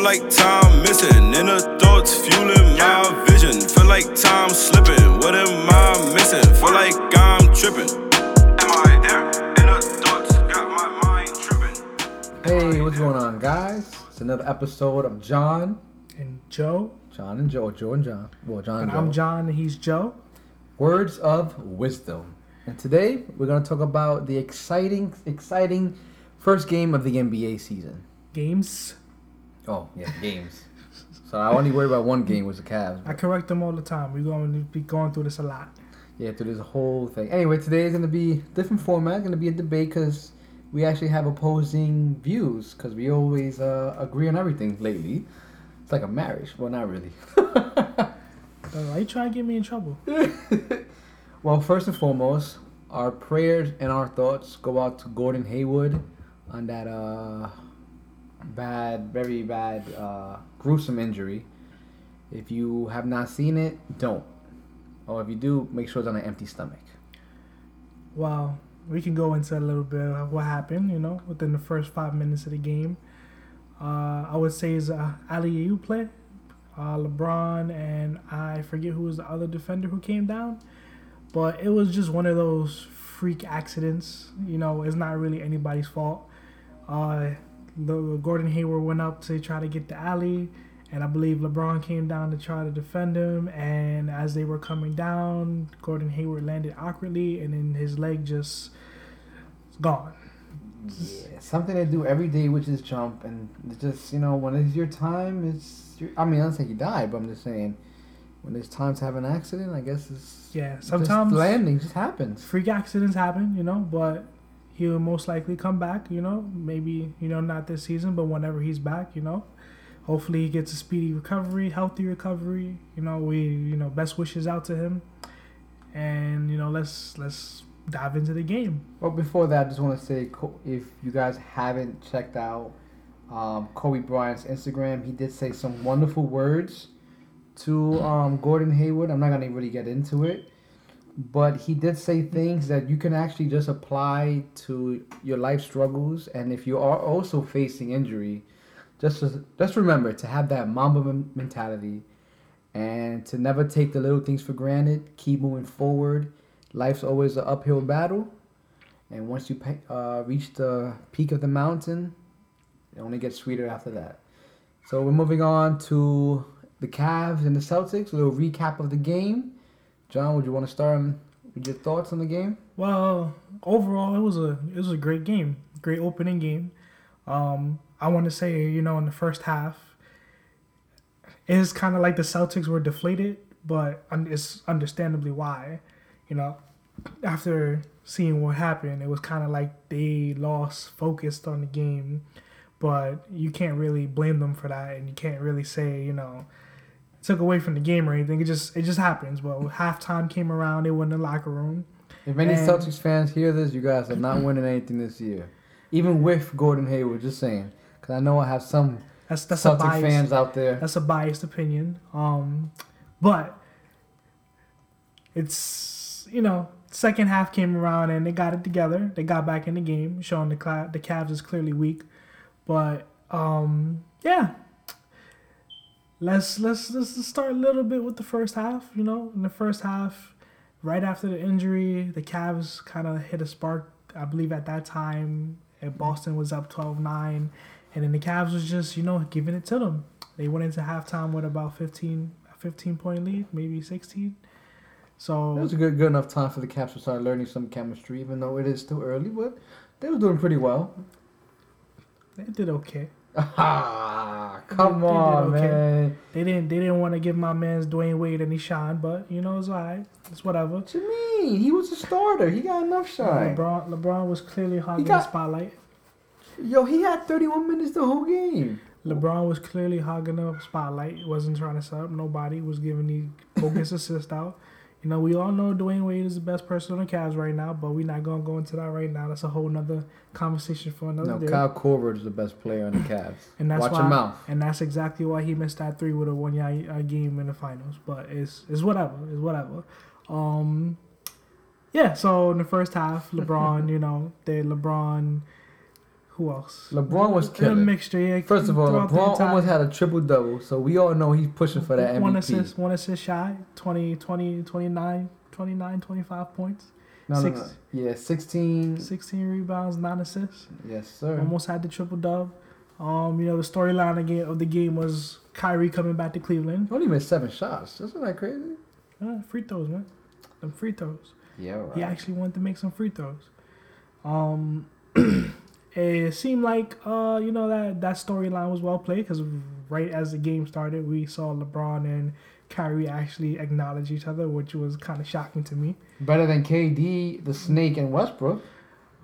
Feel like time missing, inner thoughts fueling my vision. Feel like time slipping, what am I missing? Feel like I'm tripping. Am I there? Inner thoughts got my mind tripping. Hey, what's going on, guys? It's another episode of John, and Joe. John and Joe, Joe and John. Well, John and, And Joe. I'm John and he's Joe. Words of wisdom. And today we're gonna talk about the exciting, exciting first game of the NBA season. Games. Oh yeah, games. so I only worry about one game was the Cavs. I correct them all the time. We're going to be going through this a lot. Yeah, through this whole thing. Anyway, today is gonna be different format. Gonna be a debate because we actually have opposing views because we always uh, agree on everything lately. It's like a marriage. Well, not really. Why you trying to get me in trouble? Well, first and foremost, our prayers and our thoughts go out to Gordon Hayward on that uh, bad, very bad, uh, gruesome injury. If you have not seen it, don't. Or if you do, make sure it's on an empty stomach. Well, we can go into a little bit of what happened, you know, within the first five minutes of the game. Uh, I would say is a alley oop play. Uh, LeBron and I forget who was the other defender who came down, but it was just one of those freak accidents. You know, it's not really anybody's fault. Uh, the, Gordon Hayward went up to try to get the alley, and I believe LeBron came down to try to defend him. And as they were coming down, Gordon Hayward landed awkwardly, and then his leg just gone. Yeah, something they do every day, which is jump, and it's just you know when it's your time, it's. Your, I mean, I don't say he died, but I'm just saying when it's time to have an accident, I guess it's. Yeah, sometimes landing just happens. freak accidents happen, you know, but he'll most likely come back, you know, maybe, you know, not this season, but whenever he's back, you know. Hopefully he gets a speedy recovery, healthy recovery. You know, we you know, best wishes out to him. And, you know, let's let's dive into the game. Well, before that, I just want to say if you guys haven't checked out um, Kobe Bryant's Instagram, he did say some wonderful words to um, Gordon Hayward. I'm not to really get into it, but he did say things that you can actually just apply to your life struggles. And if you are also facing injury, just, just remember to have that Mamba men- mentality and to never take the little things for granted. Keep moving forward. Life's always an uphill battle, and once you uh, reach the peak of the mountain, it only gets sweeter after that. So we're moving on to the Cavs and the Celtics. A little recap of the game. John, would you want to start with your thoughts on the game? Well, overall, it was a it was a great game, great opening game. Um, I want to say, you know, in the first half, it's kind of like the Celtics were deflated, but it's understandably why. You know, after seeing what happened, it was kind of like they lost focused on the game, but you can't really blame them for that, and you can't really say, you know, took away from the game or anything. It just it just happens. Well, halftime came around, they went in the locker room. If any And- Celtics fans hear this, you guys are not winning anything this year, even with Gordon Hayward. Just saying, because I know I have some That's that's a Celtic bias. fans out there. That's a biased opinion. Um, but it's you know second half came around and they got it together. They got back in the game, showing the Cla- the Cavs is clearly weak. But um, yeah, let's let's let's start a little bit with the first half. You know, in the first half, right after the injury, the Cavs kind of hit a spark. I believe at that time, and Boston was up 12-9. And then the Cavs was just, you know, giving it to them. They went into halftime with about 15, a 15 point lead, maybe 16. So It was a good good enough time for the Cavs to start learning some chemistry, even though it is still early. But they were doing pretty well. they did okay. Ah, come They- they on, okay. man. They didn't they didn't want to give my man's Dwyane Wade any shine, but, you know, it's all right. It's whatever. What you mean? He was a starter. He got enough shine. LeBron, LeBron was clearly hogging got- the spotlight. Yo, he had 31 minutes the whole game. LeBron was clearly hogging the spotlight. He wasn't trying to set up nobody. Was giving the focus assist out. You know, we all know Dwyane Wade is the best person on the Cavs right now, but we're not gonna go into that right now. That's a whole nother conversation for another No, day. Kyle Korver is the best player on the Cavs. and that's Watch why, your mouth. and that's exactly why he missed that three with a one yard game in the finals. But it's it's whatever. It's whatever. Um, yeah. So in the first half, LeBron, you know, they LeBron, who else? LeBron was A killing. mixture. Yeah. First of all, LeBron entire- almost had a triple double, so we all know he's pushing for that MVP. One assist, one assist shy, 20, 20, 29, 29, 25 points, No, no, six- no. Yeah, 16. 16 rebounds, nine assists. Yes, sir. Almost had the triple double. Um, you know, the storyline again of the game was Kyrie coming back to Cleveland. Only made seven shots. Isn't that crazy? Uh, free throws, man. Them free throws. Yeah, right. He actually wanted to make some free throws. Um, it seemed like uh, you know that that storyline was well played because right as the game started, we saw LeBron and Kyrie actually acknowledge each other, which was kind of shocking to me. Better than KD, the Snake, and Westbrook,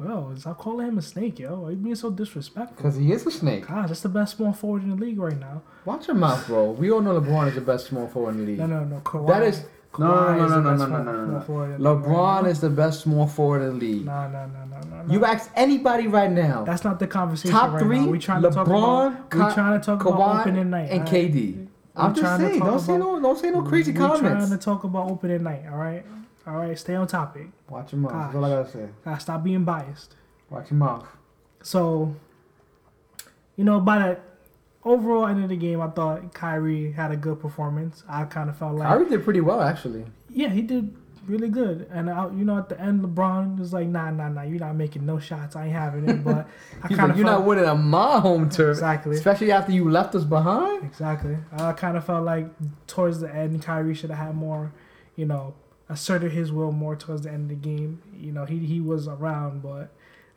Well, stop calling him a snake, yo. Why you being so disrespectful? because he is a snake. Gosh, that's the best small forward in the league right now. Watch your mouth, bro. We all know LeBron is the best small forward in the league. No, no, no. Kawhi, That is no, no, no, no, no, no, no, no, no. forward in the league right LeBron is the best small forward in the league. No, no, no, no, no. You ask anybody right now. That's not the conversation Top right three: now. We trying to talk about. We trying to talk about Kawhi, opening night and? KD. I'm We just saying. Don't say no. Don't say no crazy we trying to talk about opening night. All right, all right. Stay on topic. Watch your mouth. That's all I gotta say. Uh, stop being biased. Watch your mouth. So, you know, by the overall end of the game, I thought Kyrie had a good performance. I kind of felt like, Kyrie did pretty well, actually. yeah, he did really good. And I, you know, at the end, LeBron was like, nah, nah, nah, you're not making no shots. I ain't having it. But I kind of you're felt not winning on my home turf, exactly. especially after you left us behind. Exactly. I kind of felt like towards the end, Kyrie should have had more, you know, asserted his will more towards the end of the game. You know, he he was around, but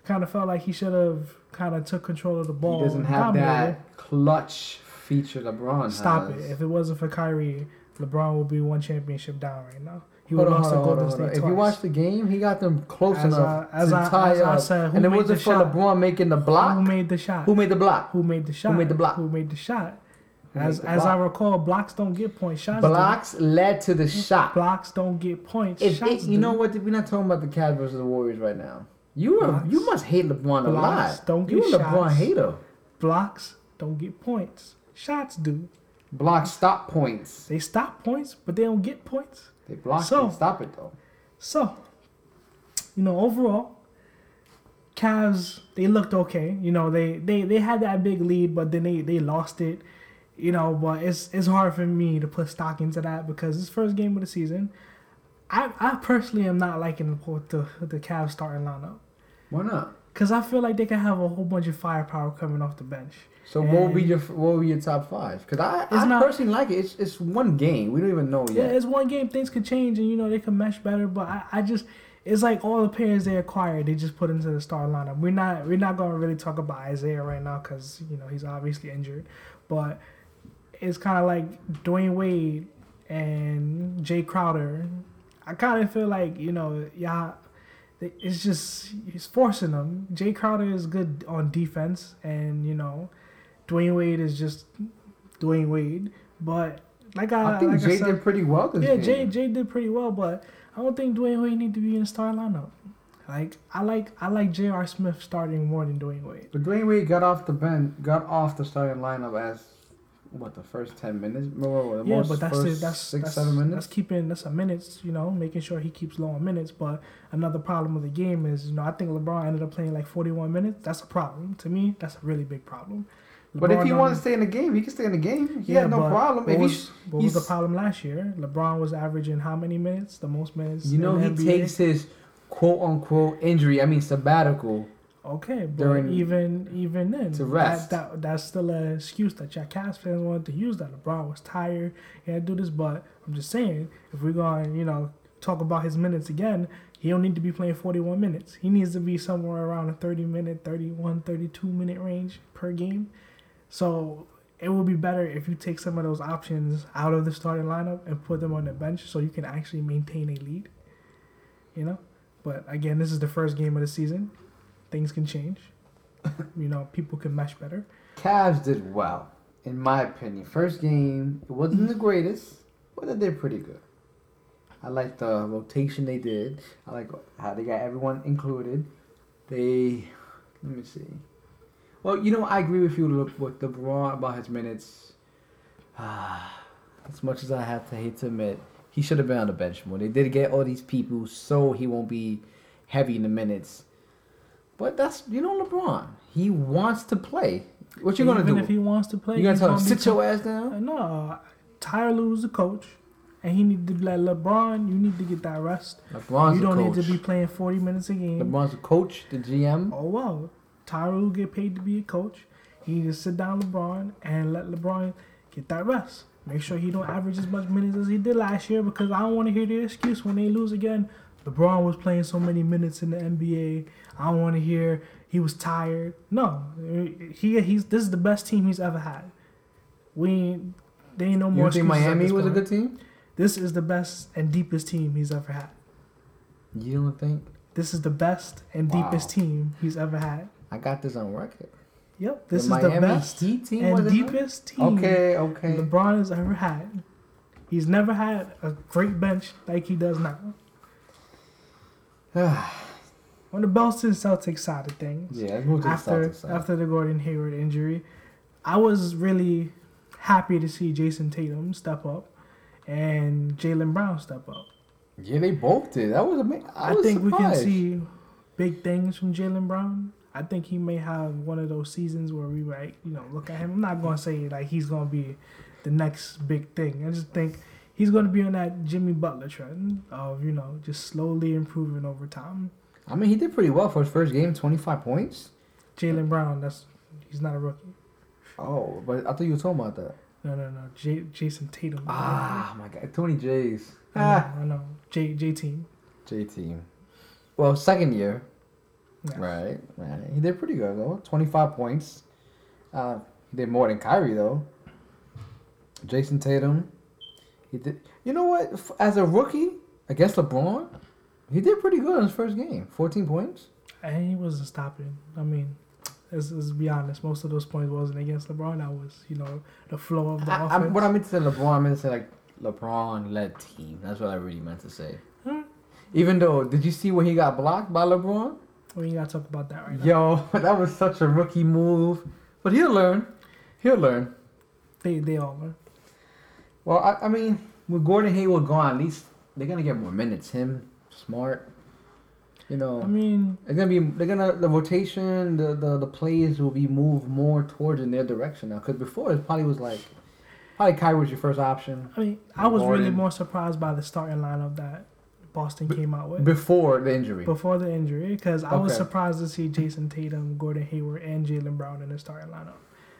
kind of felt like he should have kind of took control of the ball. He doesn't have that clutch feature LeBron Stop has. it. If it wasn't for Kyrie, LeBron would be one championship down right now. He would on, have lost hold to on, Golden on. State If you watch the game, he got them close As enough I- as to I- tie as I said, who and it made wasn't the for shot? LeBron making the block. Who made the shot? Who made the block? Who made the shot? Who made the block? Who made the shot? As as I recall, blocks don't get points. Shots do. Blocks led to the shot. Blocks don't get points. If shots it, you do. know what? We're not talking about the Cavs versus the Warriors right now. You are, Blocks. you must hate LeBron a lot. don't get you get a LeBron shots. hater. blocks don't get points. Shots do. Blocks stop points. They stop points, but they don't get points. They block. So- they stop it though. So, you know, overall, Cavs they looked okay. You know, they they they had that big lead, but then they they lost it. You know, but it's it's hard for me to put stock into that because it's first game of the season. I I personally am not liking the the, the Cavs starting lineup Why not? Because I feel like they can have a whole bunch of firepower coming off the bench. So what would be your what would be your top five? Because I, I not- personally like it. It's it's one game. We don't even know yet. Yeah, it's one game. Things could change, and you know they can mesh better. But I, I just, it's like all the players they acquired, they just put into the star lineup. We're not, we're not gonna really talk about Isaiah right now because you know he's obviously injured. But it's kind of like Dwyane Wade and Jae Crowder. I kind of feel like you know, yeah, it's just he's forcing them. Jae Crowder is good on defense, and you know, Dwyane Wade is just Dwyane Wade. But like I, I think like I Jay said, did pretty well this year. yeah, game. Jay Jay did pretty well, but I don't think Dwyane Wade need to be in the star lineup. Like I like I like J.R. Smith starting more than Dwyane Wade. But Dwyane Wade got off the bench, got off the starting lineup as what the first ten minutes, What, what, the Yeah, most but that's first it. That's six that's, seven minutes. That's keeping that's a minutes. You know, making sure he keeps low on minutes. But another problem with the game is, you know, I think LeBron ended up playing like 41 minutes. That's a problem to me. That's a really big problem. But if he don't- wanted to stay in the game, he can stay in the game. He Yeah, had no problem. What was, he's, what was the problem last year? LeBron was averaging how many minutes? The most minutes. you know, in he NBA? takes his quote unquote injury, I mean sabbatical. Okay, but during- even even then, to rest. That, that that's still an excuse that your Cavs fans wanted to use. That LeBron was tired, to do this. But I'm just saying, if we're going, you know, talk about his minutes again, he don't need to be playing 41 minutes. He needs to be somewhere around a 30 minute, 31, 32 minute range per game. So it would be better if you take some of those options out of the starting lineup and put them on the bench, so you can actually maintain a lead. You know, but again, this is the first game of the season things can change. you know, people can mesh better. Cavs did well, in my opinion. First game, it wasn't the greatest, but they did pretty good. I like the rotation they did. I like how they got everyone included. They, let me see. Well, you know, I agree with you look, with LeBron about his minutes. as much as I have to hate to admit, he should have been on the bench more. They did get all these people so he won't be heavy in the minutes. But that's you know LeBron. He wants to play. What you gonna Even do? if he wants to play, you gotta tell him sit your ass down? Uh, No, Tyler Lue's the coach, and he need to like LeBron. You need to get that rest. LeBron's you don't the need to be playing forty minutes a game. LeBron's the coach, the GM. Oh well, Tyler Lue get paid to be a coach. He need to sit down LeBron and let LeBron get that rest. Make sure he don't average as much minutes as he did last year because I don't want to hear the excuse when they lose again. LeBron was playing so many minutes in the NBA. I don't want to hear he was tired. No, he he's this is the best team he's ever had. We ain't, they ain't no more. don't think Miami was a good team? This is the best and deepest team he's ever had. You don't think? This is the best and Wow. deepest team he's ever had. I got this on record. Yep, this the is the best and deepest team Okay, okay. LeBron has ever had. He's never had a great bench like he does now. On the Boston Celtics side of things, yeah, let's move to the after after the Gordon Hayward injury, I was really happy to see Jayson Tatum step up and Jaylen Brown step up. Yeah, they both did. That was amazing. I, I, was think we can see big things from Jaylen Brown. I think he may have one of those seasons where we might, you know, look at him. I'm not gonna say like he's gonna be the next big thing. I just think he's gonna be on that Jimmy Butler trend of you know just slowly improving over time. I mean, he did pretty well for his first game. Twenty-five points. Jaylen Brown, that's he's not a rookie. Oh, but I thought you were talking about that. No, no, no. J- Jayson Tatum. Ah, my God, Tony J's. I know, Ah, I know. J J team. J team. Well, second year, right? Man, he did pretty good though. Twenty-five points. Uh, he did more than Kyrie though. Jayson Tatum. He did. You know what? As a rookie against LeBron, he did pretty good in his first game. Fourteen points. And he wasn't stopping. I mean, let's, let's be honest. Most of those points wasn't against LeBron. That was, you know, the flow of the I, offense. I, what I meant to say, LeBron, I meant to say like LeBron led team. That's what I really meant to say. Hmm. Even though, did you see when he got blocked by LeBron? We ain't gotta talk about that right now. Yo, that was such a rookie move. But he'll learn. He'll learn. They they all learn. Well, I, I mean, with Gordon Hayward gone, at least they're gonna get more minutes. Him, smart. You know, I mean, it's gonna be they're gonna the rotation, the the, the plays will be moved more towards in their direction now. Because before it probably was like, probably Kyrie was your first option I mean, I was really more surprised by the starting lineup that Boston came out with before the injury. before the injury because I was surprised to see Jayson Tatum, Gordon Hayward, and Jaylen Brown in the starting lineup.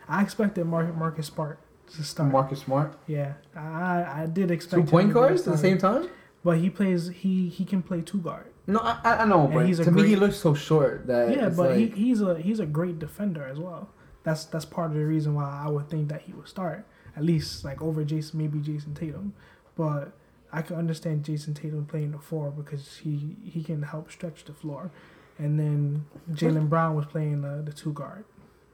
I expected Mar- Marcus Smart to start. Marcus Smart, yeah, I I did expect two point guards at the same time. But he plays. He he can play two guard. No, I, I know, And but he's to me he looks so short that Yeah, but like, he, he's a he's a great defender as well. That's that's part of the reason why I would think that he would start at least like over Jayson maybe Jayson Tatum, but I can understand Jayson Tatum playing the four because he he can help stretch the floor, and then Jaylen Brown was playing the, the two guard,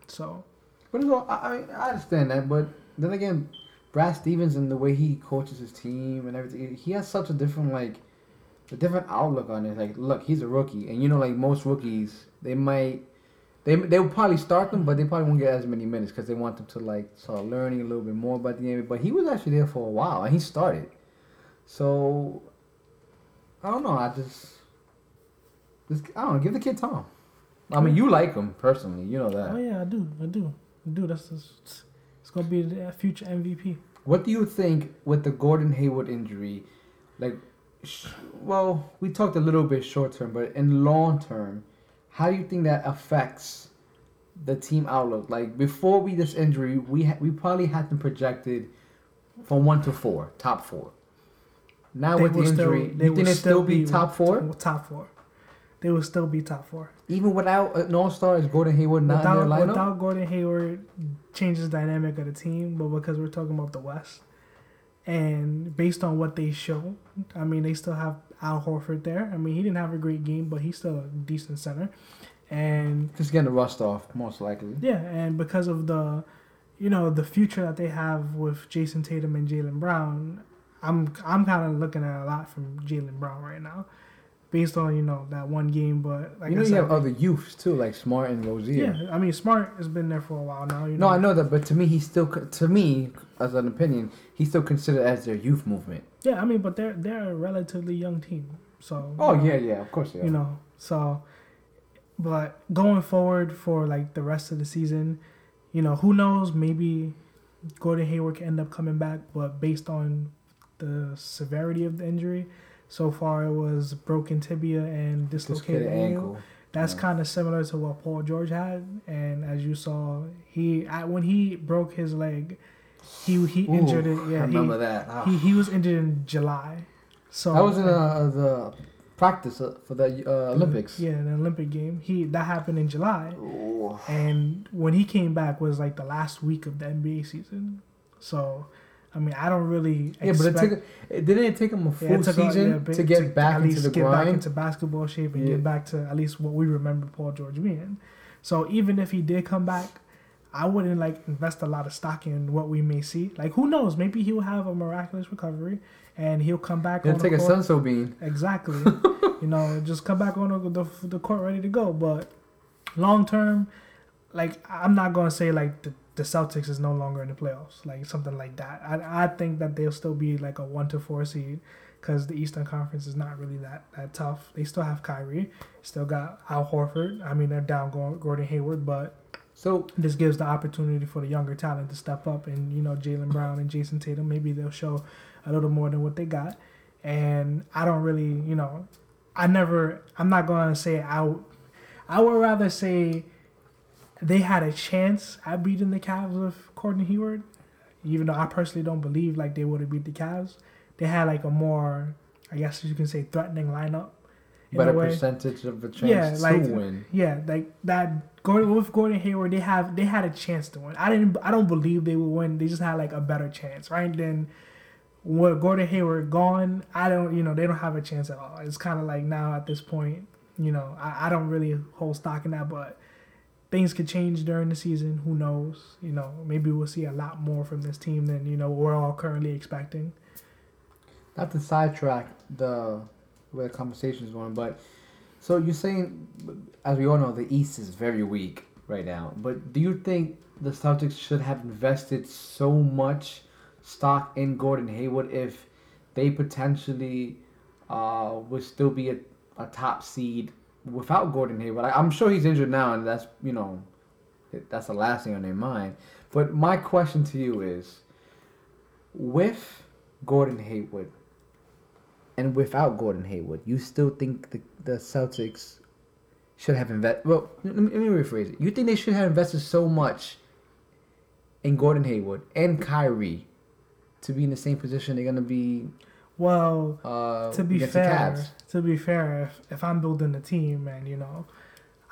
so But I, I understand that, but then again, Brad Stevens and the way he coaches his team and everything, he has such a different like, a different outlook on it. Like, look, he's a rookie, and you know, like most rookies, they might, they they will probably start them, but they probably won't get as many minutes because they want them to like start learning a little bit more about the game. But he was actually there for a while, and he started. So, I don't know. I just, just I don't know. Give the kid time. I mean, you like him personally, you know that. oh yeah I do I do I do that's just, gonna be the future MVP. What do you think with the Gordon Hayward injury? Like, sh- well, we talked a little bit short term, but in long term, how do you think that affects the team outlook? Like before we this injury, we ha- we probably had them projected from one to four, top four. Now They with the still- injury, they you think it still be be top four, Top four. They will still be top four. even without uh, an All Star as Gordon Hayward not in their without, lineup? without Gordon Hayward changes the dynamic of the team, but because we're talking about the West, and based on what they show, I mean they still have Al Horford there. I mean he didn't have a great game, but he's still a decent center, and Just getting the rust off, most likely. yeah, and because of the, you know, the future that they have with Jayson Tatum and Jaylen Brown, I'm I'm kind of looking at a lot from Jaylen Brown right now, based on you know that one game. But like you know, I you have other youths too, like Smart and Rozier. yeah, I mean Smart has been there for a while now. You No, I know that, but to me, he's still to me as an opinion, he's still considered as their youth movement. Yeah, I mean, but they're they're a relatively young team, so Oh yeah, yeah, of course, yeah. you know, so but going forward for like the rest of the season, you know, who knows? Maybe Gordon Hayward can end up coming back, but based on the severity of the injury, so far it was broken tibia and dislocated ankle. That's Yeah. kind of similar to what Paul George had, and as you saw, he at, when he broke his leg, he he Ooh, injured it. Yeah, I remember he, that. Ah. he he was injured in July. So I was in uh, the practice uh, for the uh, Olympics. Yeah, the Olympic game. He that happened in July, Ooh. and when he came back was like the last week of the NBA season. So, I mean, I don't really Yeah, but it took. It didn't it take him a full yeah, it took a- season yeah, big- to get back at into least the get back into basketball shape and Yeah. get back to at least what we remember Paul George being. So even if he did come back, I wouldn't like invest a lot of stock in what we may see. Like who knows? Maybe he'll have a miraculous recovery and he'll come back. He'll take a senzu bean. Exactly. you know, just come back on the, the, the court ready to go. But long term, like I'm not gonna say like the, the Celtics is no longer in the playoffs, like something like that. I I think that they'll still be like a one to four seed because the Eastern Conference is not really that that tough. They still have Kyrie, still got Al Horford. I mean, they're down Gor- Gordon Hayward, but So this gives the opportunity for the younger talent to step up and you know Jaylen Brown and Jayson Tatum maybe they'll show a little more than what they got and I don't really you know I never I'm not going to say I I would rather say they had a chance at beating the Cavs with Gordon Hayward even though I personally don't believe like they would have beat the Cavs they had like a more I guess you can say threatening lineup in a better percentage of a chance Yeah, to like- win. Yeah, like that. Gordon with Gordon Hayward, they have they had a chance to win. I didn't. I don't believe they would win. They just had like a better chance, right? Then, with Gordon Hayward gone, I don't. You know, they don't have a chance at all. It's kind of like now at this point, you know, I, I don't really hold stock in that, but things could change during the season. Who knows? You know, maybe we'll see a lot more from this team than you know we're all currently expecting. Not to sidetrack the where the conversation is going, but so you're saying, as we all know, the East is very weak right now. But do you think the Celtics should have invested so much stock in Gordon Hayward if they potentially uh, would still be a, a top seed without Gordon Hayward? I'm sure he's injured now, and that's you know that's the last thing on their mind. But my question to you is, with Gordon Hayward and without Gordon Hayward, you still think the, the Celtics should have invested? Well, let me, let me rephrase it. You think they should have invested so much in Gordon Hayward and Kyrie to be in the same position they're gonna be Well, uh, to be fair, to be fair, if, if I'm building a team and you know,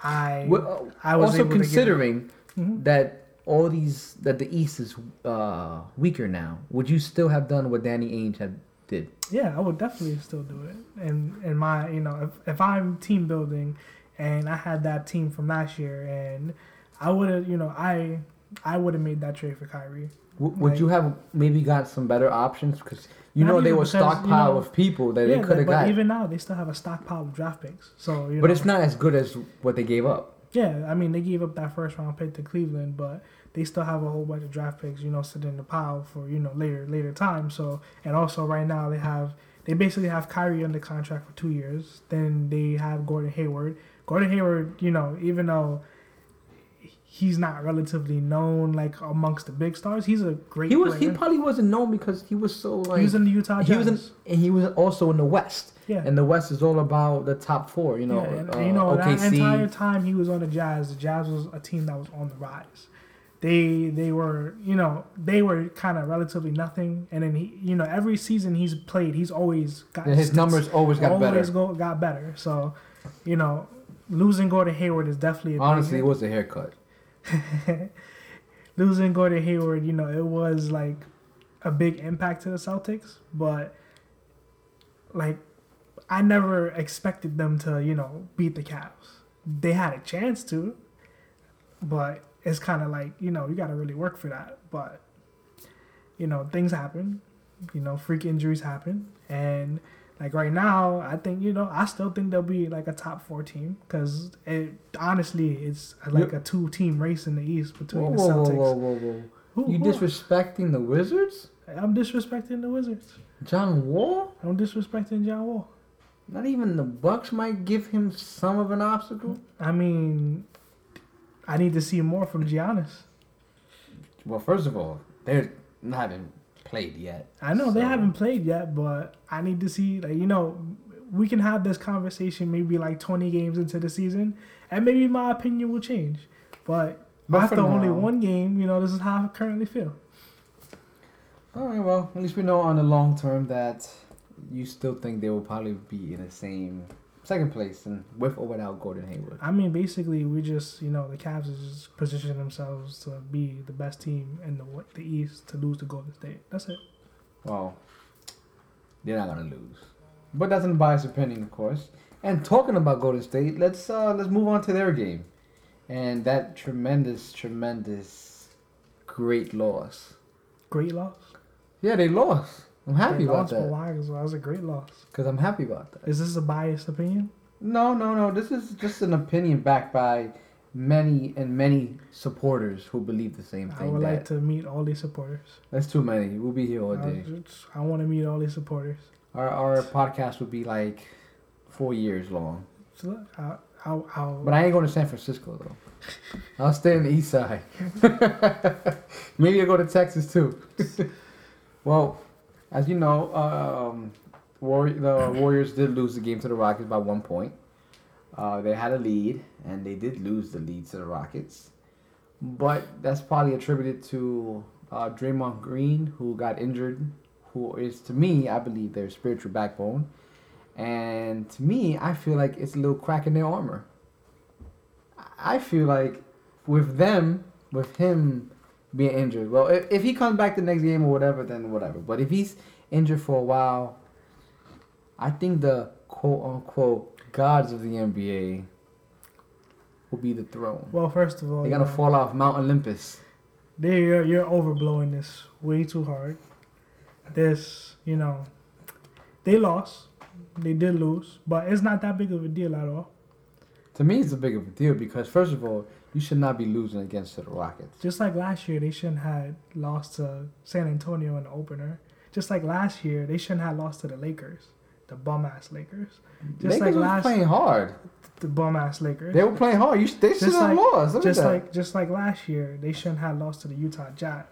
I Well, I was also to get- considering Mhm. that all these that the East is uh, weaker now, would you still have done what Danny Ainge had did? yeah, I would definitely still do it. And and my you know, if if I'm team building, and I had that team from last year, and I would have you know I I would have made that trade for Kyrie. W- would Like- you have maybe got some better options? Because you know they were because, you stockpile know- of people that yeah, they could have got. even now they still have a stockpile of draft picks. So you but know, it's not as good as what they gave up. Yeah, I mean they gave up that first round pick to Cleveland, but they still have a whole bunch of draft picks, you know, sitting in the pile for you know later later time. So and also right now they have they basically have Kyrie under contract for two years. Then they have Gordon Hayward. Gordon Hayward, you know, even though he's not relatively known like amongst the big stars, he's a great. He was he probably wasn't known because he was so like he was in the Utah Jazz. he was in, and he was also in the West. yeah. And the West is all about the top four. You know, yeah, and, uh, you know that entire time he was on the Jazz, the Jazz was a team that was on the rise. They they were you know they were kind of relatively nothing, and then he you know every season he's played, he's always got and his stats, numbers always got always better. Go, got better. So, you know, losing Gordon Hayward is definitely a Honestly, it was a haircut. losing Gordon Hayward, you know, it was like a big impact to the Celtics, but like I never expected them to, you know, beat the Cavs. They had a chance to, but it's kind of like, you know, you got to really work for that. But you know, things happen. You know, freak injuries happen, and like right now, I think you know, I still think they'll be like a top four team because it honestly, it's uh, like a two team race in the East between Whoa, the whoa, whoa, whoa, whoa, whoa! Who- You who- disrespecting the Wizards? I'm disrespecting the Wizards. John Wall? I'm disrespecting John Wall. Not even the Bucks might give him some of an obstacle. I mean, I need to see more from Giannis. Well, first of all, they haven't played yet. I know they haven't played yet, but I need to see like you know we can have this conversation maybe like 20 games into the season, and maybe my opinion will change. But, But after for only one game, you know this is how I currently feel. All right. Well, at least we know on the long term that you still think they will probably be in the same second place and with or without Gordon Hayward. I mean, basically, we just you know the Cavs is just positioning themselves to be the best team in the the East to lose to Golden State. That's it. Well, they're not gonna lose, but that's an biased opinion, of course. And talking about Golden State, let's uh let's move on to their game, and that tremendous, tremendous, great loss. Great loss. Yeah, they lost. I'm happy They about lost, but that why? 'Cause that was a great loss. because I'm happy about that. Is this a biased opinion? No, no, no. This is just an opinion backed by many and many supporters who believe the same thing. I would that like to meet all these supporters. That's too many. We'll be here all day. just- I want to meet all these supporters. Our our podcast would be like four years long. So look, I'll, I'll, I'll, But I ain't going to San Francisco though. I'll stay in the east side. Maybe I'll go to Texas too. well, as you know, um, War- the Warriors did lose the game to the Rockets by one point. Uh, they had a lead, and they did lose the lead to the Rockets. But that's probably attributed to uh, Draymond Green, who got injured, who is, to me, I believe, their spiritual backbone. And to me, I feel like it's a little crack in their armor. I feel like with them, with him being injured, well, if, if he comes back the next game or whatever, then whatever. But if he's injured for a while, I think the quote unquote gods of the NBA will be the throne. well, first of all, they're gonna know, fall off Mount Olympus. they, you're, you're overblowing this way too hard. This, you know, they lost. They did lose, but it's not that big of a deal at all. To me, it's a big of a deal because first of all, you should not be losing against the Rockets. Just like last year, they shouldn't have lost to San Antonio in the opener. Just like last year, they shouldn't have lost to the Lakers, the bum ass Lakers. Just Lakers like was last, playing hard. the bum ass Lakers. They were playing hard. You, they should have like- lost. Look just like just like last year, they shouldn't have lost to the Utah Jazz.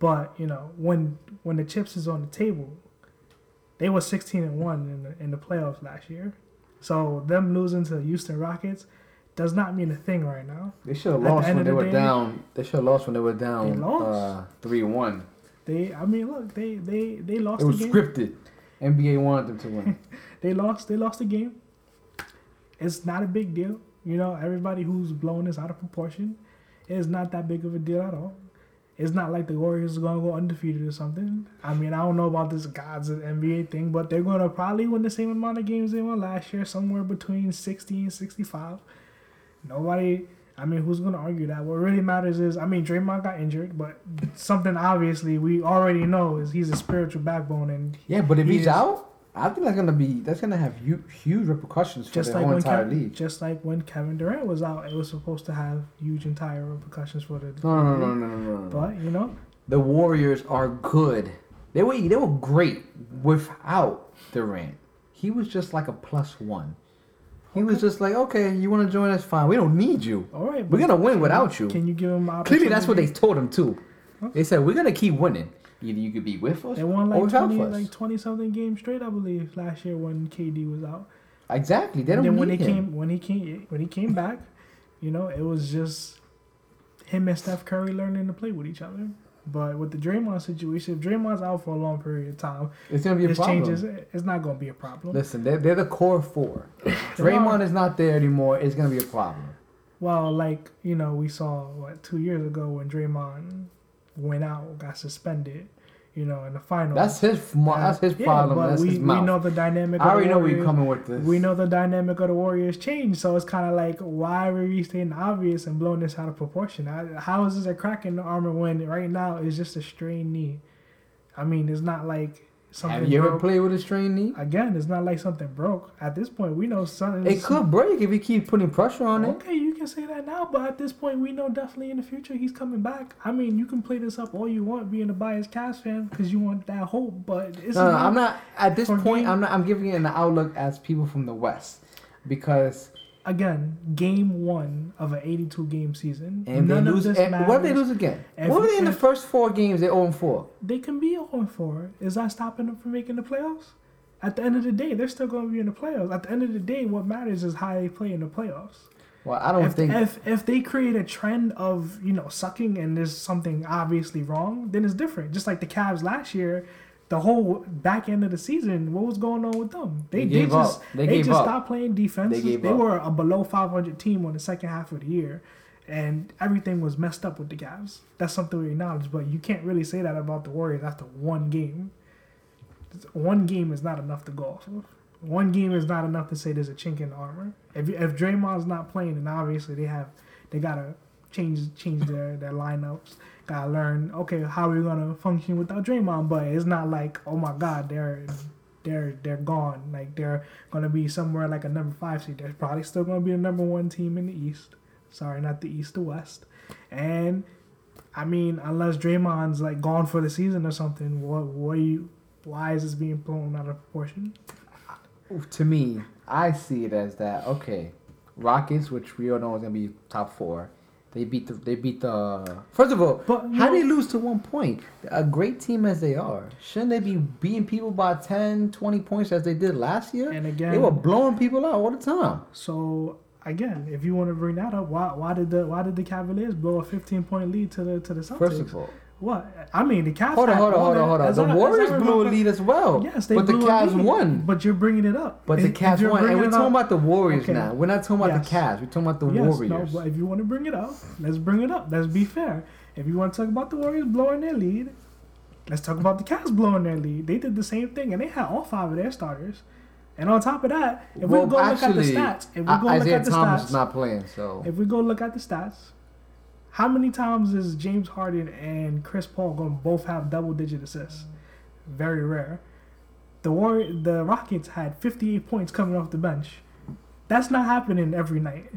But you know, when when the chips is on the table, they were sixteen and one in the in the playoffs last year. So them losing to the Houston Rockets does not mean a thing right now. They should have At the lost when they the were day- down. They should have lost when they were down. They lost. Uh, three one. They, I mean, look, they they they lost It was the game. scripted. NBA wanted them to win. They lost. They lost the game. It's not a big deal. You know, everybody who's blowing this out of proportion, it's not that big of a deal at all. It's not like the Warriors are gonna go undefeated or something. I mean, I don't know about this gods of NBA thing, but they're gonna probably win the same amount of games they won last year, somewhere between sixty and sixty-five. Nobody. I mean, who's gonna argue that? What really matters is, I mean, Draymond got injured, but something obviously we already know is he's a spiritual backbone, and Yeah, but if He he's is- out, I think that's gonna be that's gonna have huge, huge repercussions for just the like whole entire Kevin, league. just like when Kevin Durant was out, it was supposed to have huge entire repercussions for the. No, no, no, no, no, no. But you know, The Warriors are good. They were they were great without Durant. He was just like a plus one. He was just like, okay, you want to join us? Fine. We don't need you. all right, We're gonna win without you. Can you give him Clearly, that's what they told him too. They said we're gonna keep winning. Either you could be with us They won or like without twenty, us. like twenty something games straight, I believe, last year when KD was out. exactly. They don't then when he came, when he came, when he came back, you know, it was just him and Steph Curry learning to play with each other. But with the Draymond situation, if Draymond's out for a long period of time, It's gonna be a problem. changes. It's not going to be a problem. Listen, they're, they're the core four. Draymond is not there anymore. It's gonna be a problem. Well, like you know, we saw what two years ago when Draymond went out, got suspended. You know, in the finals. That's his. That's his Yeah, problem. but that's we, his mouth. we know the dynamic. I already know where you're coming with this. We know the dynamic of the Warriors changed, so it's kind of like why are we stating the obvious and blowing this out of proportion? I, how is this a crack in the armor when right now it's just a strained knee? I mean, it's not like something. Have you ever broke. played with a strained knee? Again, it's not like something broke. At this point, we know something. It could break if you keep putting pressure on it. Okay, you can say that now, but at this point, we know definitely in the future he's coming back. I mean, you can play this up all you want, being a biased Cavs fan, because you want that hope. But it's No, no, not- I'm not. At this point, game- I'm not. I'm giving it an outlook as people from the West, because Again, game one of an 82 game season. and None they lose. this And what if they lose again? What if they in the first four games they 0 4? They can be 0 4. Is that stopping them from making the playoffs? At the end of the day, they're still going to be in the playoffs. At the end of the day, what matters is how they play in the playoffs. Well, I don't if, think. if if they create a trend of you know sucking and there's something obviously wrong, then it's different. Just like the Cavs last year, the whole back end of the season, what was going on with them? They, They they, just up. they, They just up. stopped playing defense. They They, were a below 500 team on the second half of the year, and everything was messed up with the Cavs. That's something we acknowledge, but you can't really say that about the Warriors after one game. One game is not enough to go off of. One game is not enough to say there's a chink in the armor. If if Draymond's not playing, then obviously they have they gotta change change their their lineups. Gotta learn okay how we're gonna function without Draymond. But it's not like oh my god they're they're they're gone. Like they're gonna be somewhere like a number five seed. They're probably still gonna be a number one team in the East. Sorry, not the East, the West. And I mean, unless Draymond's like gone for the season or something, what what are you? Why is this being blown out of proportion? to me, I see it as that. Okay, Rockets, which we all know is gonna be top four. They beat the. They beat the. First of all, But, how know- they lose to one point? A great team as they are, shouldn't they be beating people by 10, 20 points as they did last year? And again, they were blowing people out all the time. So again, if you want to bring that up, why why did the why did the Cavaliers blow a 15 point lead to the to the Celtics? First of all, what I mean, the Cavs. hold on, hold on, hold on, hold on. The I- Warriors blew a lead as well. Yes, they but the blew a Cavs won. But you're bringing it up. But the if Cavs won, and we're talking up- about the Warriors Okay. now. We're not talking about Yes. the Cavs. We're talking about the yes, Warriors. No, but if you want to bring it up, let's bring it up. Let's be fair. If you want to talk about the Warriors blowing their lead, let's talk about the Cavs blowing their lead. They did the same thing, and they had all five of their starters. And on top of that, if well, we go look at the stats, if we go look at the Thomas stats, is not playing, so if we go look at the stats, how many times is James Harden and Chris Paul going to both have double digit assists? Very rare. The War the Rockets had 58 points coming off the bench. That's not happening every night.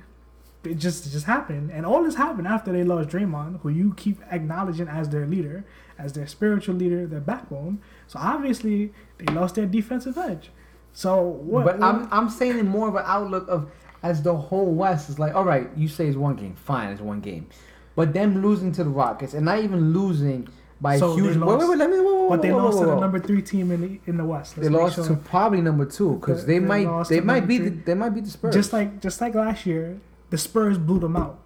It just it just happened, and all this happened after they lost Draymond, who you keep acknowledging as their leader, as their spiritual leader, their backbone. So obviously they lost their defensive edge. So what? but what- I'm I'm saying more of an outlook of as the whole West is like, all right, you say it's one game, fine, it's one game, but them losing to the Rockets and not even losing by So a huge. they Wait, wait, wait, let me. Whoa, whoa, but they whoa, lost to the number three team in the in the West. They Let's make lost sure. to probably number two because They- they, they might they might be the, they might be the Spurs. Just like just like last year, the Spurs blew them out,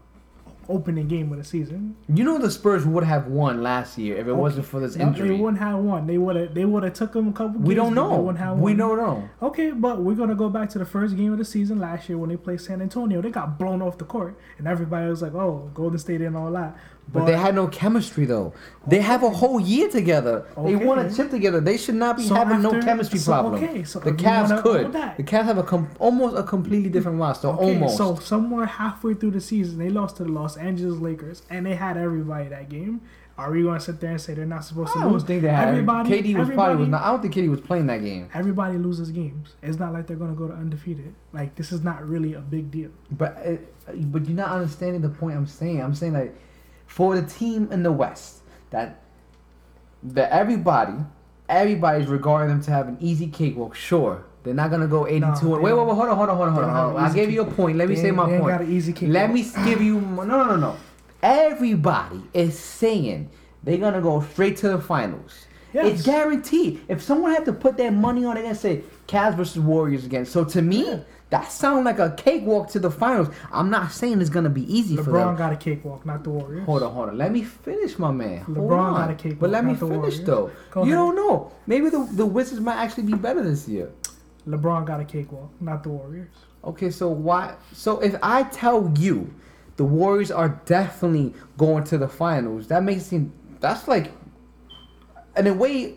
opening game of the season. you know, the Spurs would have won last year if it wasn't for this No, injury. they wouldn't have won. They would have. They would have took them a couple. we don't know. We don't know. Okay, but we're gonna go back to the first game of the season last year when they played San Antonio. They got blown off the court, and everybody was like, "Oh, Golden State and all that." But, they had no chemistry though. They have a whole year together. They won a chip together. They should not be So having no chemistry so, problem. okay, so the Cavs could. The Cavs have a com- almost a completely different roster. Okay, almost. So somewhere halfway through the season, they lost to the Los Angeles Lakers, and they had everybody that game. Are we going to sit there and say they're not supposed to I lose? don't think they had. everybody. KD was probably was not. I don't think KD was playing that game. Everybody loses games. It's not like they're going to go to undefeated. Like this is not really a big deal. But uh, but you're not understanding the point I'm saying. I'm saying like for the team in the West that that everybody everybody's regarding them to have an easy cakewalk. Sure, they're not gonna go 82. No, and, wait, wait, wait, hold on, hold on, hold on, hold on. Hold on. I gave you a point. Let me They say my point. got an easy kick. Let me give you no, no, no, no. Everybody is saying they're gonna go straight to the finals. Yes. It's guaranteed. If someone had to put their money on it, they're say Cavs versus Warriors again. So to me. That sound like a cakewalk to the finals. I'm not saying it's gonna be easy for them. LeBron got a cakewalk, not the Warriors. Hold on, hold on. Let me finish, my man. Hold LeBron on. got a cakewalk, But let me the finish Warriors. though. Go you ahead. don't know. Maybe the the Wizards might actually be better this year. LeBron got a cakewalk, not the Warriors. Okay, so why? So if I tell you the Warriors are definitely going to the finals, that makes it seem that's like, in a way,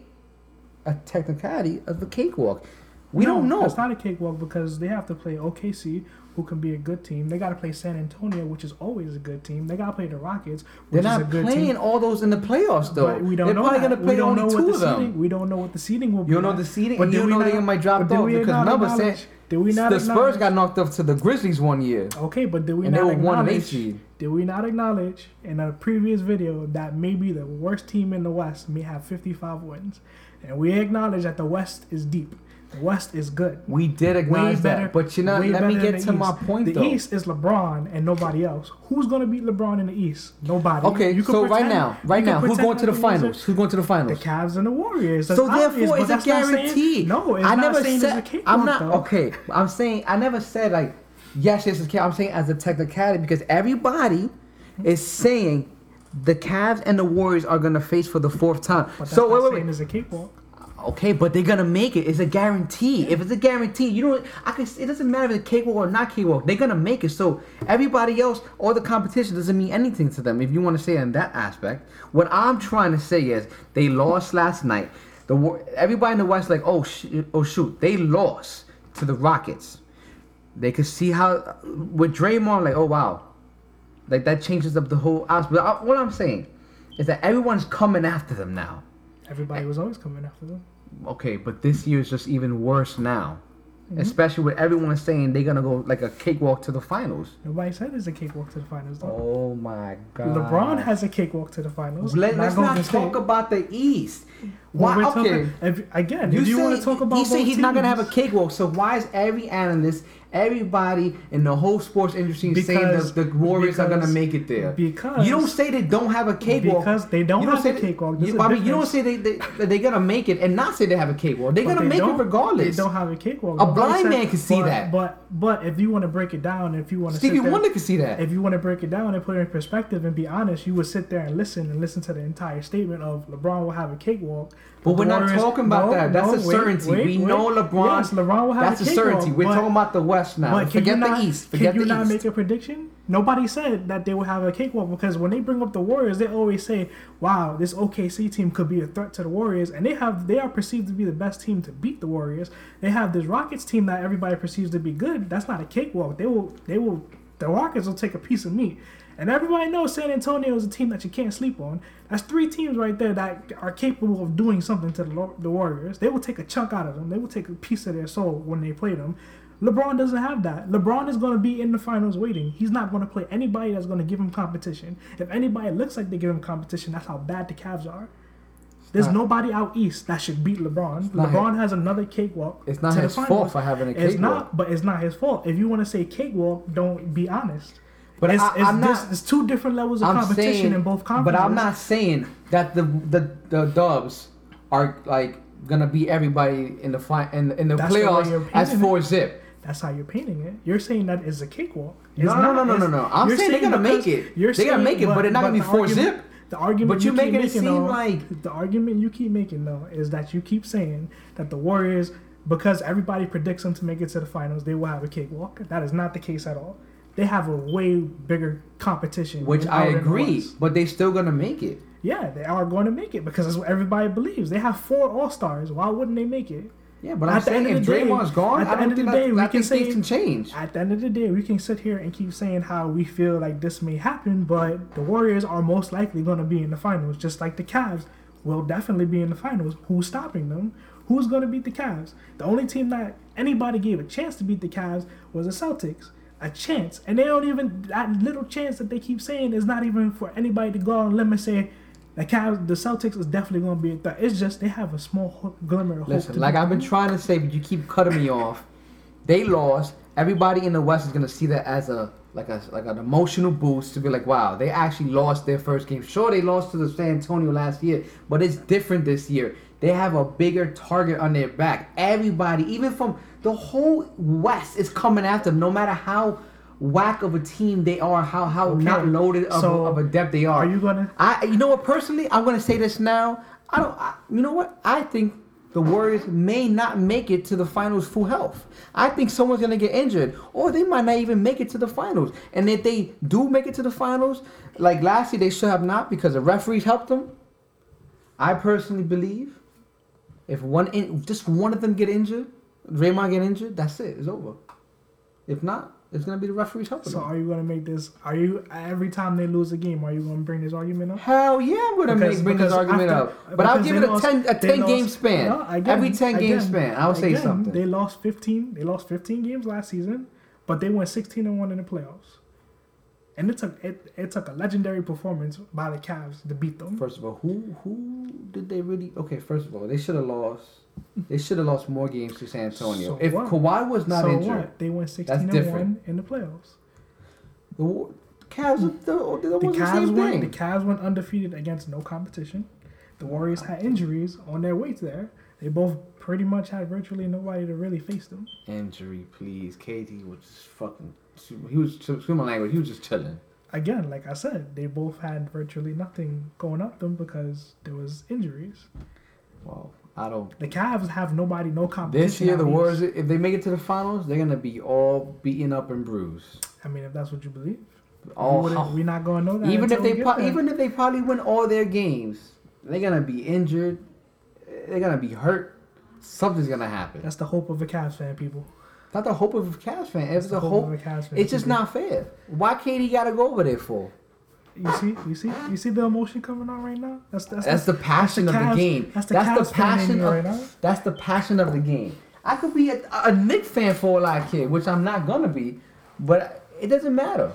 a technicality of a cakewalk. We No, don't know. It's not a cakewalk because they have to play OKC, who can be a good team. They got to play San Antonio, which is always a good team. They got to play the Rockets, They're which is a not good playing team. all those in the playoffs though. But we don't They're know probably gonna play only two of them. seeding. We don't know what the seeding will be. You don't know the seeding, But you we know not- they might drop off because number San, Did we not the Spurs got knocked off to the Grizzlies one year, Okay, but did we and they not were one eight acknowledge? seed. Did we not acknowledge in a previous video that maybe the worst team in the West may have 55 wins, and we acknowledge that the West is deep. West is good. We did acknowledge better. that, but you know, let me get to the my point The though. East is LeBron and nobody else. Who's gonna beat LeBron in the East? Nobody. Okay, You could so right now, right now, who's going to the finals? Who's going to the finals? The? Cavs and the Warriors. That's So obvious, therefore, it's a that's not saying- guarantee. no, it's I not never saying said. it's a cakewalk, I'm not though. okay. I'm saying I never said like yes, yes, ca- I'm saying as a technicality because everybody is saying the Cavs and the Warriors are gonna face for the fourth time. But that's So wait, wait, wait. it's a cakewalk. Okay, but they're gonna make it. It's a guarantee. If it's a guarantee, you don't. I can. It doesn't matter if it's cakewalk or not cakewalk. They're gonna make it. So everybody else, all the competition doesn't mean anything to them. If you want to say it in that aspect, what I'm trying to say is they lost last night. The everybody in the West like, oh, sh- oh shoot, they lost to the Rockets. They could see how with Draymond, like, oh wow, like that changes up the whole aspect. But I- what I'm saying is that everyone's coming after them now. Everybody was always coming after them. Okay, but this year is just even worse now. Mm-hmm. Especially with everyone saying they're gonna go like a cakewalk to the finals. Nobody said it's a cakewalk to the finals, though. Oh my god. LeBron has a cakewalk to the finals. Let, not us not talk about the East. Why? we're Okay. talking- if, again, You if you want to talk about you say he's not gonna have a cakewalk. So why is every analyst, everybody in the whole sports industry saying Because- that the Warriors are gonna make it there? because- you don't say they don't have a cakewalk Because they don't You have say a cakewalk. You, I mean, you don't say they they they're gonna make it and not say they have a cakewalk. They're gonna they make it don't- regardless. They don't have a cakewalk. A blind said- man can see but, that. But but if you want to break it down, if you want to Stevie Wonder can see that. if you want to break it down and put it in perspective and be honest, you would sit there and listen and listen to the entire statement of LeBron will have a cakewalk. But The we're not talking about No, that. That's no, a certainty. wait, we wait. know LeBron. Yes, LeBron will have That's a a certainty. We're talking about the West now. But can Forget the not, East. Forget can you not East. make a prediction? Nobody said that they would have a cakewalk because when they bring up the Warriors, they always say, "Wow, this OKC team could be a threat to the Warriors," and they have they are perceived to be the best team to beat the Warriors. They have this Rockets team that everybody perceives to be good. That's not a cakewalk. They will they will the Rockets will take a piece of meat. And everybody knows San Antonio is a team that you can't sleep on. That's three teams right there that are capable of doing something to the, the Warriors. They will take a chunk out of them. They will take a piece of their soul when they play them. LeBron doesn't have that. LeBron is going to be in the finals waiting. He's not going to play anybody that's going to give him competition. If anybody looks like they give him competition, that's how bad the Cavs are. There's not- nobody out east that should beat LeBron. LeBron has another cakewalk. It's not to his the fault for having a cakewalk. It's not, but it's not his fault. If you want to say cakewalk, don't be honest. But it's, I- it's, not- there's two different levels of I'm competition saying, in both conferences. but I'm not saying that the the the Dubs are like gonna beat everybody in the fi- in, in the That's the way you're playoffs as four zip. That's how you're painting it. You're saying that is a cakewalk. It's No, no, not. no, no, no, It's- no. I'm you're saying they're gonna make it. You're They're gonna make it, but they're not gonna be four argument- zip. The argument But you keep making it making, seem though, like- the argument you keep making though is that you keep saying that the Warriors, because everybody predicts them to make it to the finals, they will have a cakewalk. That is not the case at all. They have a way bigger competition. Which I out in the agree, but they're still gonna make it. Yeah, they are going to make it because that's what everybody believes. They have four All Stars. Why wouldn't they make it? Yeah, but At I'm the saying if the day- Draymond's gone, at the end of the that, day, we can think things say- can change. At the end of the day, we can sit here and keep saying how we feel like this may happen, but the Warriors are most likely going to be in the finals, just like the Cavs will definitely be in the finals. Who's stopping them? Who's going to beat the Cavs? The only team that anybody gave a chance to beat the Cavs was the Celtics. A chance. And they don't even, that little chance that they keep saying is not even for anybody to go on a limb and say, the Cavs, the Celtics is definitely going to be a threat. It's just they have a small glimmer of hope. Listen, like I've been trying to say, but you keep cutting me off. They lost. Everybody in the West is gonna see that as a like a like an emotional boost to be like, wow, they actually lost their first game. Sure, they lost to the San Antonio last year, but it's different this year. They have a bigger target on their back. Everybody, even from the whole West, is coming after them. No matter how whack of a team they are, how how Okay, not loaded of, so a, of a depth they are. Are you gonna? I, you know what? Personally, I'm gonna say this now. I don't. I, you know what? I think the Warriors may not make it to the finals full health. I think someone's gonna get injured, or they might not even make it to the finals. And if they do make it to the finals, like last year, they should have not because the referees helped them. I personally believe if one, in, just one of them get injured, Draymond get injured, that's it. It's over. If not, It's gonna be the referees helping So are you gonna make this? Are you every time they lose a game? Are you gonna bring this argument up? Hell yeah, I'm gonna Because- make bring this argument after- up. But I'll give it a lost- ten a ten game lost- span. No, again, Every ten game span, I'll say something. They lost fifteen. They lost fifteen games last season, but they went sixteen and one in the playoffs. And it took it, it took a legendary performance by the Cavs to beat them. First of all, who who did they really? Okay, first of all, they should have lost. They should have lost more games to San Antonio. So if what? Kawhi was not so injured, what? They went sixteen and one in the playoffs. the Cavs, they're The almost the, Cavs went. thing. The Cavs went undefeated against no competition. The Warriors had injuries on their way to there. They both pretty much had virtually nobody to really face them. Injury, please. KD was just fucking. He was excuse my language. He was just chilling. Again, like I said, they both had virtually nothing going up them because there was injuries. Well, I don't. The Cavs have nobody, no competition. This year, the. Warriors, if they make it to the finals, they're gonna be all beaten up and bruised. I mean, if that's what you believe, All we we're not going to know that. even if they even if they probably win all their games, they're gonna be injured. Eh, they're gonna be hurt. Something's gonna happen. that's the hope of a Cavs fan, people. Not the hope of a Cavs fan. It's the hope. of a Cavs fan. It's just not fair. Why KD gotta go over there for? You see, you see, you see the emotion coming out right now. That's that's, That's the passion that's of Cavs- the game. That's the That's the passion of. right now. That's the passion of the game. I could be a, a Knick fan for all I care, which I'm not gonna be, but it doesn't matter.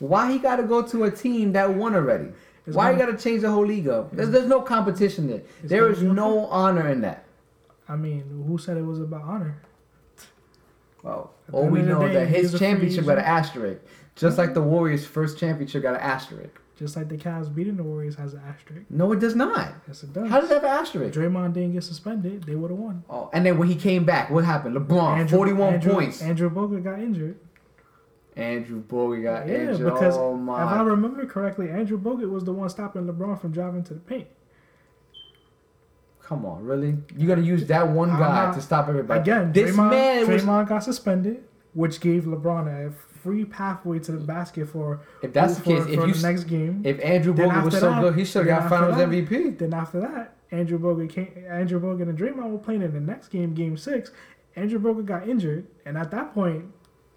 Why he got to go to a team that won already? It's Why he gonna- got to change the whole league up? There's, there's no competition there. It's There is no honor in that. I mean, who said it was about honor? Well, all we know day, that his championship got an asterisk, just like the Warriors' first championship got an asterisk. Just like the Cavs beating the Warriors has an asterisk. No, it does not. Yes, it does. How does that have an asterisk? Draymond didn't get suspended, they would have won. Oh, and then when he came back, what happened? LeBron, Andrew- 41 Andrew, points. Andrew Bogut got injured. Andrew Bogut got Yeah, injured. because oh if I remember correctly, Andrew Bogut was the one stopping LeBron from driving to the paint. Come on, really? You got to use that one uh-huh. guy not- to stop everybody. Again, this Draymond, man was. Draymond got suspended, which gave LeBron a free pathway to the basket for If that's the for, case, for if the you s- next game. if Andrew Bogut was so that- good, he should have got Finals that- MVP. Then after that, Andrew Bogut came. Andrew Bogut and Draymond were playing in the next game, Game Six. Andrew Bogut got injured, and at that point,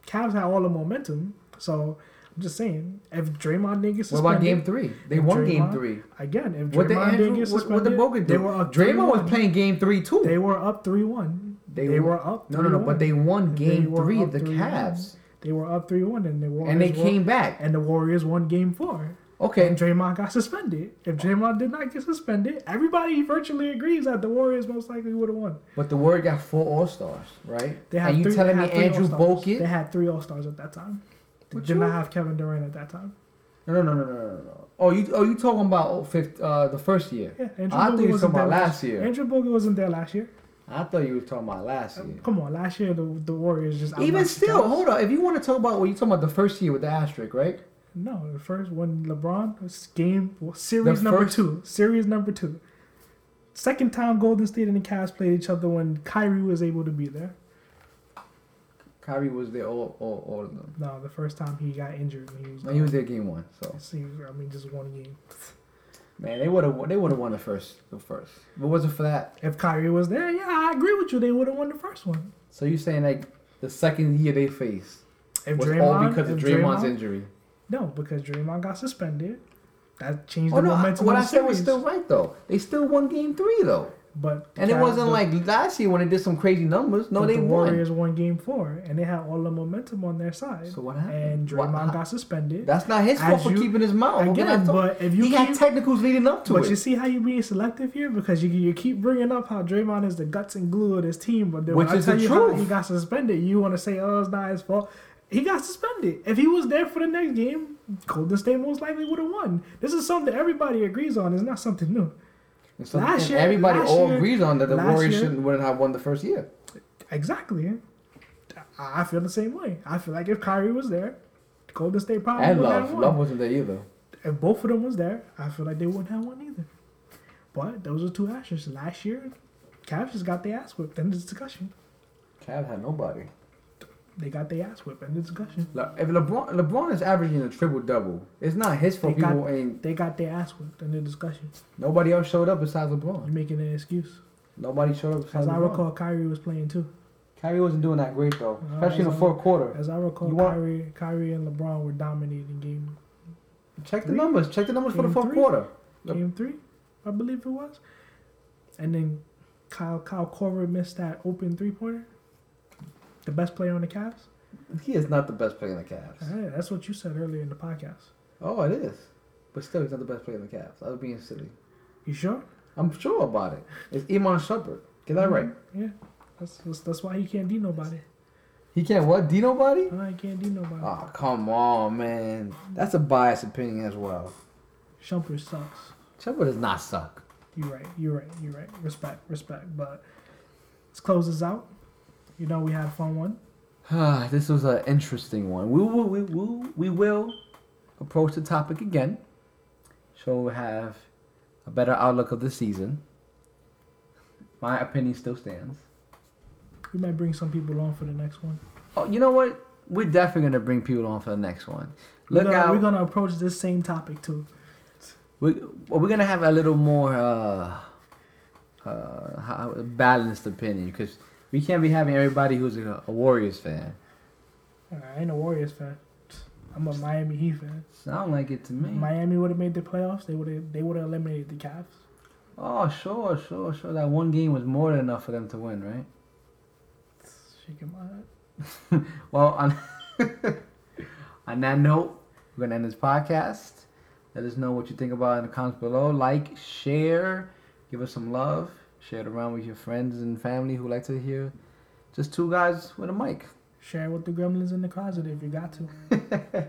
Cavs had all the momentum. So I'm just saying, if Draymond didn't get What about Game Three? They won Game Three. again, if What the Draymond Andrew? didn't get What, what the Bogut do? they were up. Draymond was 3-1. playing Game Three too. They were up three one. They They, were- up. no, no, no. But they won Game were Three of the 3-1. Cavs, They were up three one, and the Warriors and they won- came back. and the Warriors won Game Four. Okay, And Draymond got suspended. If Draymond did not get suspended, everybody virtually agrees that the Warriors most likely would have won. but the Warriors got four All Stars, right? They had and you three, telling they me Andrew All-Stars. They had three All Stars at that time. They What did you- not have Kevin Durant at that time. No, no, no, no, no, no, no. Oh, you, oh, you talking about oh, fifth, uh, the first year? Yeah, Andrew I thought Bogut you was wasn't talking about last year. Andrew Bogut wasn't there last year. I thought you was talking about last year. Come on, last year the, the Warriors just Even still, Cavs. hold on. If you want to talk about, well, you talking about the first year with the asterisk, right? No, the first when LeBron was game well, series The number first- two, series number two. Second time Golden State and the Cavs played each other when Kyrie was able to be there. Kyrie was there all, all, all of them. No, the first time he got injured when he was. No, he was there game one. So See, I mean, just one game. man, they would have they would have won the first the first. If it wasn't for that, If Kyrie was there, yeah, I agree with you. They would have won the first one. so you saying like the second year they faced If was Draymond, all because of Draymond's Draymond- injury. No, because Draymond got suspended. That changed Oh the no, I- momentum what of I the said was still right though. They still won game three though, But and it wasn't the- like last year when they did some crazy numbers. No, they the won. Warriors won Game Four, and they had all the momentum on their side. So what happened? And What- Draymond how- got suspended. That's not his fault for you- keeping his mouth. Again, but if you he keep, had technicals leading up to but it. But you see how you're being selective here because you you keep bringing up how Draymond is the guts and glue of this team, but then Which when I tell the you how he got suspended, you want to say, "Oh, it's not his fault." He got suspended. If he was there for the next game, Golden State most likely would have won. This is something everybody agrees on. It's not something new. And so- last year- everybody all year- agrees on that the Warriors year- shouldn't wouldn't have won the first year. Exactly. I feel the same way. I feel like if Kyrie was there, Golden State probably And would love, have won. Love wasn't there either. if both of them was there, I feel like they wouldn't have won either. But those are two actions. Last year, Cavs just got their ass whipped in the discussion. Cavs had nobody. They got their ass whipped in the discussion. If LeBron LeBron is averaging a triple double, it's not his fault. They got- People ain't They got their ass whipped in the discussion. nobody else showed up besides LeBron. You're LeBron. making an excuse. Nobody showed up besides As I recall, Kyrie was playing too. Kyrie wasn't doing that great though, Uh, especially in the I- fourth quarter. As I recall, You want- Kyrie, Kyrie and LeBron were dominating game Check the numbers. Check the numbers for the fourth three? quarter. Game three, I believe it was. And then Kyle Kyle Korver missed that open three pointer. The best player on the Cavs. He is not the best player in the Cavs. That's what you said earlier in the podcast. Oh, it is. But still, he's not the best player in the Cavs. I was being silly. You sure? I'm sure about it. It's Iman Shumpert. Get that mm-hmm. right. Yeah. That's, that's that's why he can't do nobody. He can't what? D nobody? Why he can't do nobody. Oh, come on, man. That's a biased opinion as well. Shumpert sucks. Shumpert does not suck. You're right. You're right. You're right. Respect. Respect. But let's close this out. You know we had a fun one. this was an interesting one. We will, we will, we will approach the topic again. So we'll have a better outlook of the season. My opinion still stands. We might bring some people on for the next one. Oh, you know what? We're definitely gonna bring people on for the next one. We're Look gonna, out. We're gonna approach this same topic too. We, well, we're gonna have a little more uh, uh, balanced opinion because we can't be having everybody who's a, a Warriors fan. I ain't a Warriors fan. I'm a Miami Heat fan. Sound like it to me. Miami would have made the playoffs. They would have. They would have eliminated the Cavs. Oh, sure, sure, sure. That one game was more than enough for them to win, right? Shaking my head. Well, on on that note, we're gonna end this podcast. Let us know what you think about it in the comments below. Like, share, give us some love. Share it around with your friends and family who like to hear just two guys with a mic. Share it with the gremlins in the closet if you got to.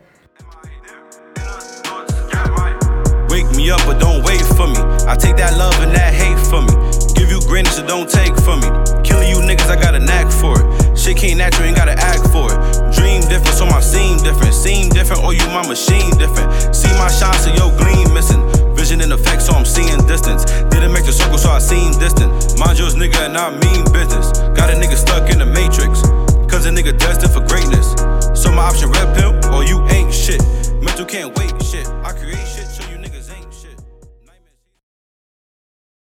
Wake me up, but don't wait for me. I take that love and that hate from me. Give you greatness, so don't take from me. Killing you niggas, I got a knack for it. Shit came natural, ain't gotta act for it. Dream different, so my seem different. Seem different, or you my machine different. See my shine, so your gleam missing. Vision in effect, so I'm seeing distance. Didn't make the circle, so I seen distant. Mind yours, nigga, and I mean business. Got a nigga stuck in the matrix. Cause a nigga destined for greatness. So my option red pill, or you ain't shit. Mental can't wait, shit. I create shit.